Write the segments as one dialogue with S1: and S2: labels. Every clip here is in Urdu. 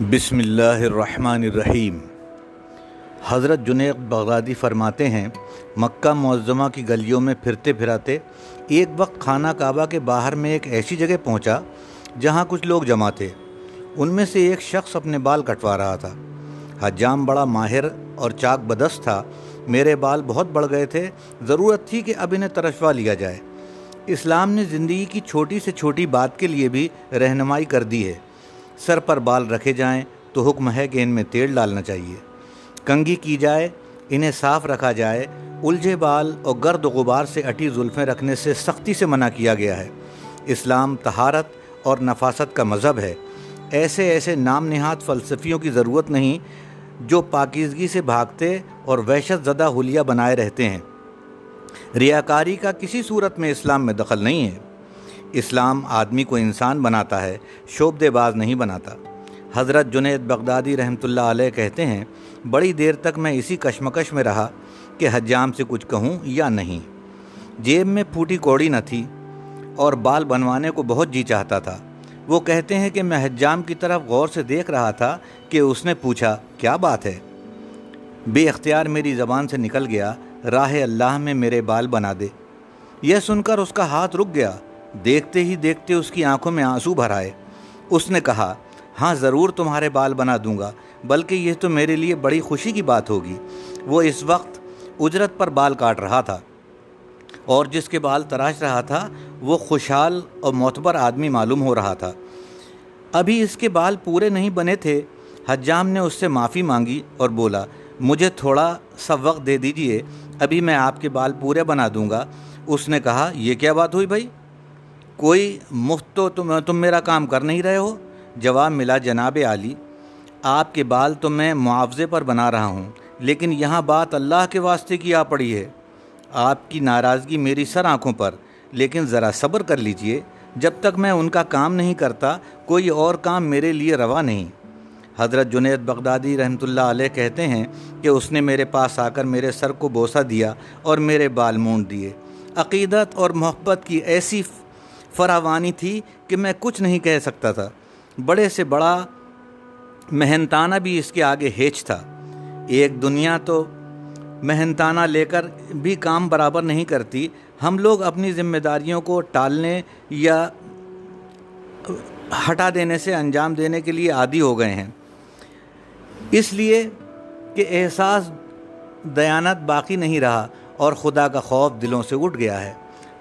S1: بسم اللہ الرحمن الرحیم۔ حضرت جنید بغدادی فرماتے ہیں، مکہ معظمہ کی گلیوں میں پھرتے پھراتے ایک وقت خانہ کعبہ کے باہر میں ایک ایسی جگہ پہنچا جہاں کچھ لوگ جمع تھے۔ ان میں سے ایک شخص اپنے بال کٹوا رہا تھا۔ حجام بڑا ماہر اور چاک بدست تھا۔ میرے بال بہت بڑھ گئے تھے۔ ضرورت تھی کہ اب انہیں ترشوا لیا جائے۔ اسلام نے زندگی کی چھوٹی سے چھوٹی بات کے لیے بھی رہنمائی کر دی ہے۔ سر پر بال رکھے جائیں تو حکم ہے کہ ان میں تیل ڈالنا چاہیے۔ کنگھی کی جائے، انہیں صاف رکھا جائے۔ الجھے بال اور گرد و غبار سے اٹی زلفیں رکھنے سے سختی سے منع کیا گیا ہے۔ اسلام تہارت اور نفاست کا مذہب ہے۔ ایسے ایسے نام نہاد فلسفیوں کی ضرورت نہیں جو پاکیزگی سے بھاگتے اور وحشت زدہ حلیہ بنائے رہتے ہیں۔ ریاکاری کا کسی صورت میں اسلام میں دخل نہیں ہے۔ اسلام آدمی کو انسان بناتا ہے شعب دے باز نہیں بناتا۔ حضرت جنید بغدادی رحمۃ اللہ علیہ کہتے ہیں، بڑی دیر تک میں اسی کشمکش میں رہا کہ حجام سے کچھ کہوں یا نہیں۔ جیب میں پھوٹی کوڑی نہ تھی اور بال بنوانے کو بہت جی چاہتا تھا۔ وہ کہتے ہیں کہ میں حجام کی طرف غور سے دیکھ رہا تھا کہ اس نے پوچھا، کیا بات ہے؟ بے اختیار میری زبان سے نکل گیا، راہ اللہ میں میرے بال بنا دے۔ یہ سن کر اس کا ہاتھ رک گیا۔ دیکھتے ہی دیکھتے اس کی آنکھوں میں آنسو بھر آئے۔ اس نے کہا ہاں ضرور تمہارے بال بنا دوں گا، بلکہ یہ تو میرے لیے بڑی خوشی کی بات ہوگی۔ وہ اس وقت اجرت پر بال کاٹ رہا تھا اور جس کے بال تراش رہا تھا، وہ خوشحال اور معتبر آدمی معلوم ہو رہا تھا۔ ابھی اس کے بال پورے نہیں بنے تھے۔ حجام نے اس سے معافی مانگی اور بولا، مجھے تھوڑا سا وقت دے دیجیے، ابھی میں آپ کے بال پورے بنا دوں گا۔ اس نے کہا، یہ کیا بات ہوئی بھائی؟ کوئی مفت تو تم تم میرا کام کر نہیں رہے ہو؟ جواب ملا جناب عالی، آپ کے بال تو میں معاوضے پر بنا رہا ہوں، لیکن یہاں بات اللہ کے واسطے کی آ پڑی ہے۔ آپ کی ناراضگی میری سر آنکھوں پر، لیکن ذرا صبر کر لیجیے، جب تک میں ان کا کام نہیں کرتا، کوئی اور کام میرے لیے روا نہیں۔ حضرت جنید بغدادی رحمۃ اللہ علیہ کہتے ہیں کہ اس نے میرے پاس آ کر میرے سر کو بوسہ دیا اور میرے بال مونڈ دیے۔ عقیدت اور محبت کی ایسی فراوانی تھی کہ میں کچھ نہیں کہہ سکتا تھا۔ بڑے سے بڑا مہنتانہ بھی اس کے آگے ہیچ تھا۔ ایک دنیا تو مہنتانہ لے کر بھی کام برابر نہیں کرتی۔ ہم لوگ اپنی ذمہ داریوں کو ٹالنے یا ہٹا دینے سے انجام دینے کے لیے عادی ہو گئے ہیں۔ اس لیے کہ احساس دیانت باقی نہیں رہا اور خدا کا خوف دلوں سے اٹھ گیا ہے۔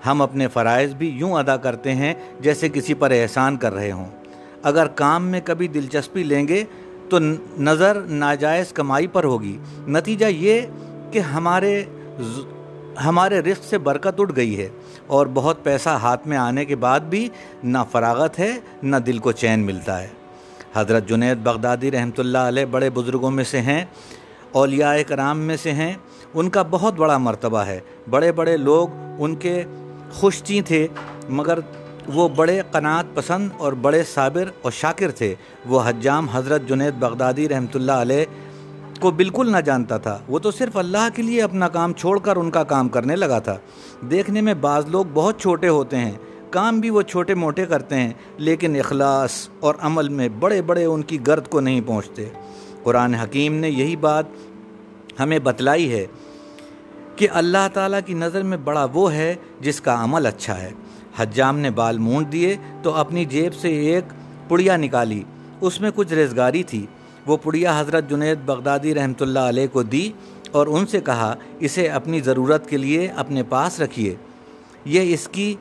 S1: ہم اپنے فرائض بھی یوں ادا کرتے ہیں جیسے کسی پر احسان کر رہے ہوں۔ اگر کام میں کبھی دلچسپی لیں گے تو نظر ناجائز کمائی پر ہوگی۔ نتیجہ یہ کہ ہمارے ہمارے رزق سے برکت اٹھ گئی ہے اور بہت پیسہ ہاتھ میں آنے کے بعد بھی نہ فراغت ہے، نہ دل کو چین ملتا ہے۔ حضرت جنید بغدادی رحمۃ اللہ علیہ بڑے بزرگوں میں سے ہیں، اولیاء کرام میں سے ہیں۔ ان کا بہت بڑا مرتبہ ہے۔ بڑے بڑے لوگ ان کے خوشچی تھے، مگر وہ بڑے قناعت پسند اور بڑے صابر اور شاکر تھے۔ وہ حجام حضرت جنید بغدادی رحمۃ اللہ علیہ کو بالکل نہ جانتا تھا۔ وہ تو صرف اللہ کے لیے اپنا کام چھوڑ کر ان کا کام کرنے لگا تھا۔ دیکھنے میں بعض لوگ بہت چھوٹے ہوتے ہیں، کام بھی وہ چھوٹے موٹے کرتے ہیں، لیکن اخلاص اور عمل میں بڑے بڑے ان کی گرد کو نہیں پہنچتے۔ قرآن حکیم نے یہی بات ہمیں بتلائی ہے۔ کہ اللہ تعالیٰ کی نظر میں بڑا وہ ہے جس کا عمل اچھا ہے۔ حجام نے بال مونڈ دیے تو اپنی جیب سے ایک پڑیا نکالی۔ اس میں کچھ ریزگاری تھی۔ وہ پڑیا حضرت جنید بغدادی رحمۃ اللہ علیہ کو دی اور ان سے کہا، اسے اپنی ضرورت کے لیے اپنے پاس رکھیے۔ یہ اس کی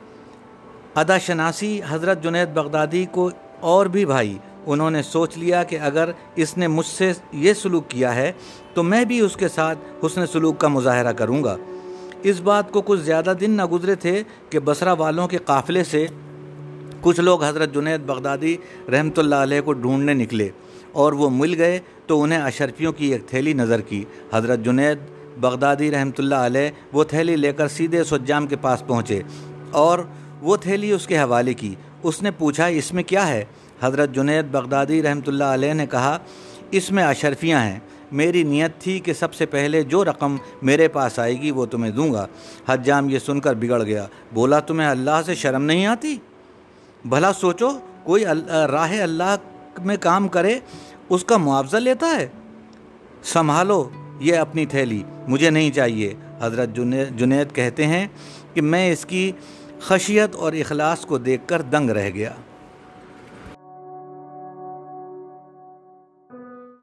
S1: ادا شناسی حضرت جنید بغدادی کو اور بھی بھائی۔ انہوں نے سوچ لیا کہ اگر اس نے مجھ سے یہ سلوک کیا ہے تو میں بھی اس کے ساتھ حسن سلوک کا مظاہرہ کروں گا۔ اس بات کو کچھ زیادہ دن نہ گزرے تھے کہ بصرہ والوں کے قافلے سے کچھ لوگ حضرت جنید بغدادی رحمۃ اللہ علیہ کو ڈھونڈنے نکلے اور وہ مل گئے تو انہیں اشرفیوں کی ایک تھیلی نظر کی۔ حضرت جنید بغدادی رحمۃ اللہ علیہ وہ تھیلی لے کر سیدھے سجام کے پاس پہنچے اور وہ تھیلی اس کے حوالے کی۔ اس نے پوچھا، اس میں کیا ہے؟ حضرت جنید بغدادی رحمۃ اللہ علیہ نے کہا، اس میں اشرفیاں ہیں۔ میری نیت تھی کہ سب سے پہلے جو رقم میرے پاس آئے گی وہ تمہیں دوں گا۔ حجام یہ سن کر بگڑ گیا۔ بولا، تمہیں اللہ سے شرم نہیں آتی؟ بھلا سوچو، کوئی راہ اللہ میں کام کرے، اس کا معاوضہ لیتا ہے؟ سنبھالو، یہ اپنی تھیلی، مجھے نہیں چاہیے۔ حضرت جنید کہتے ہیں کہ میں اس کی خشیت اور اخلاص کو دیکھ کر دنگ رہ گیا۔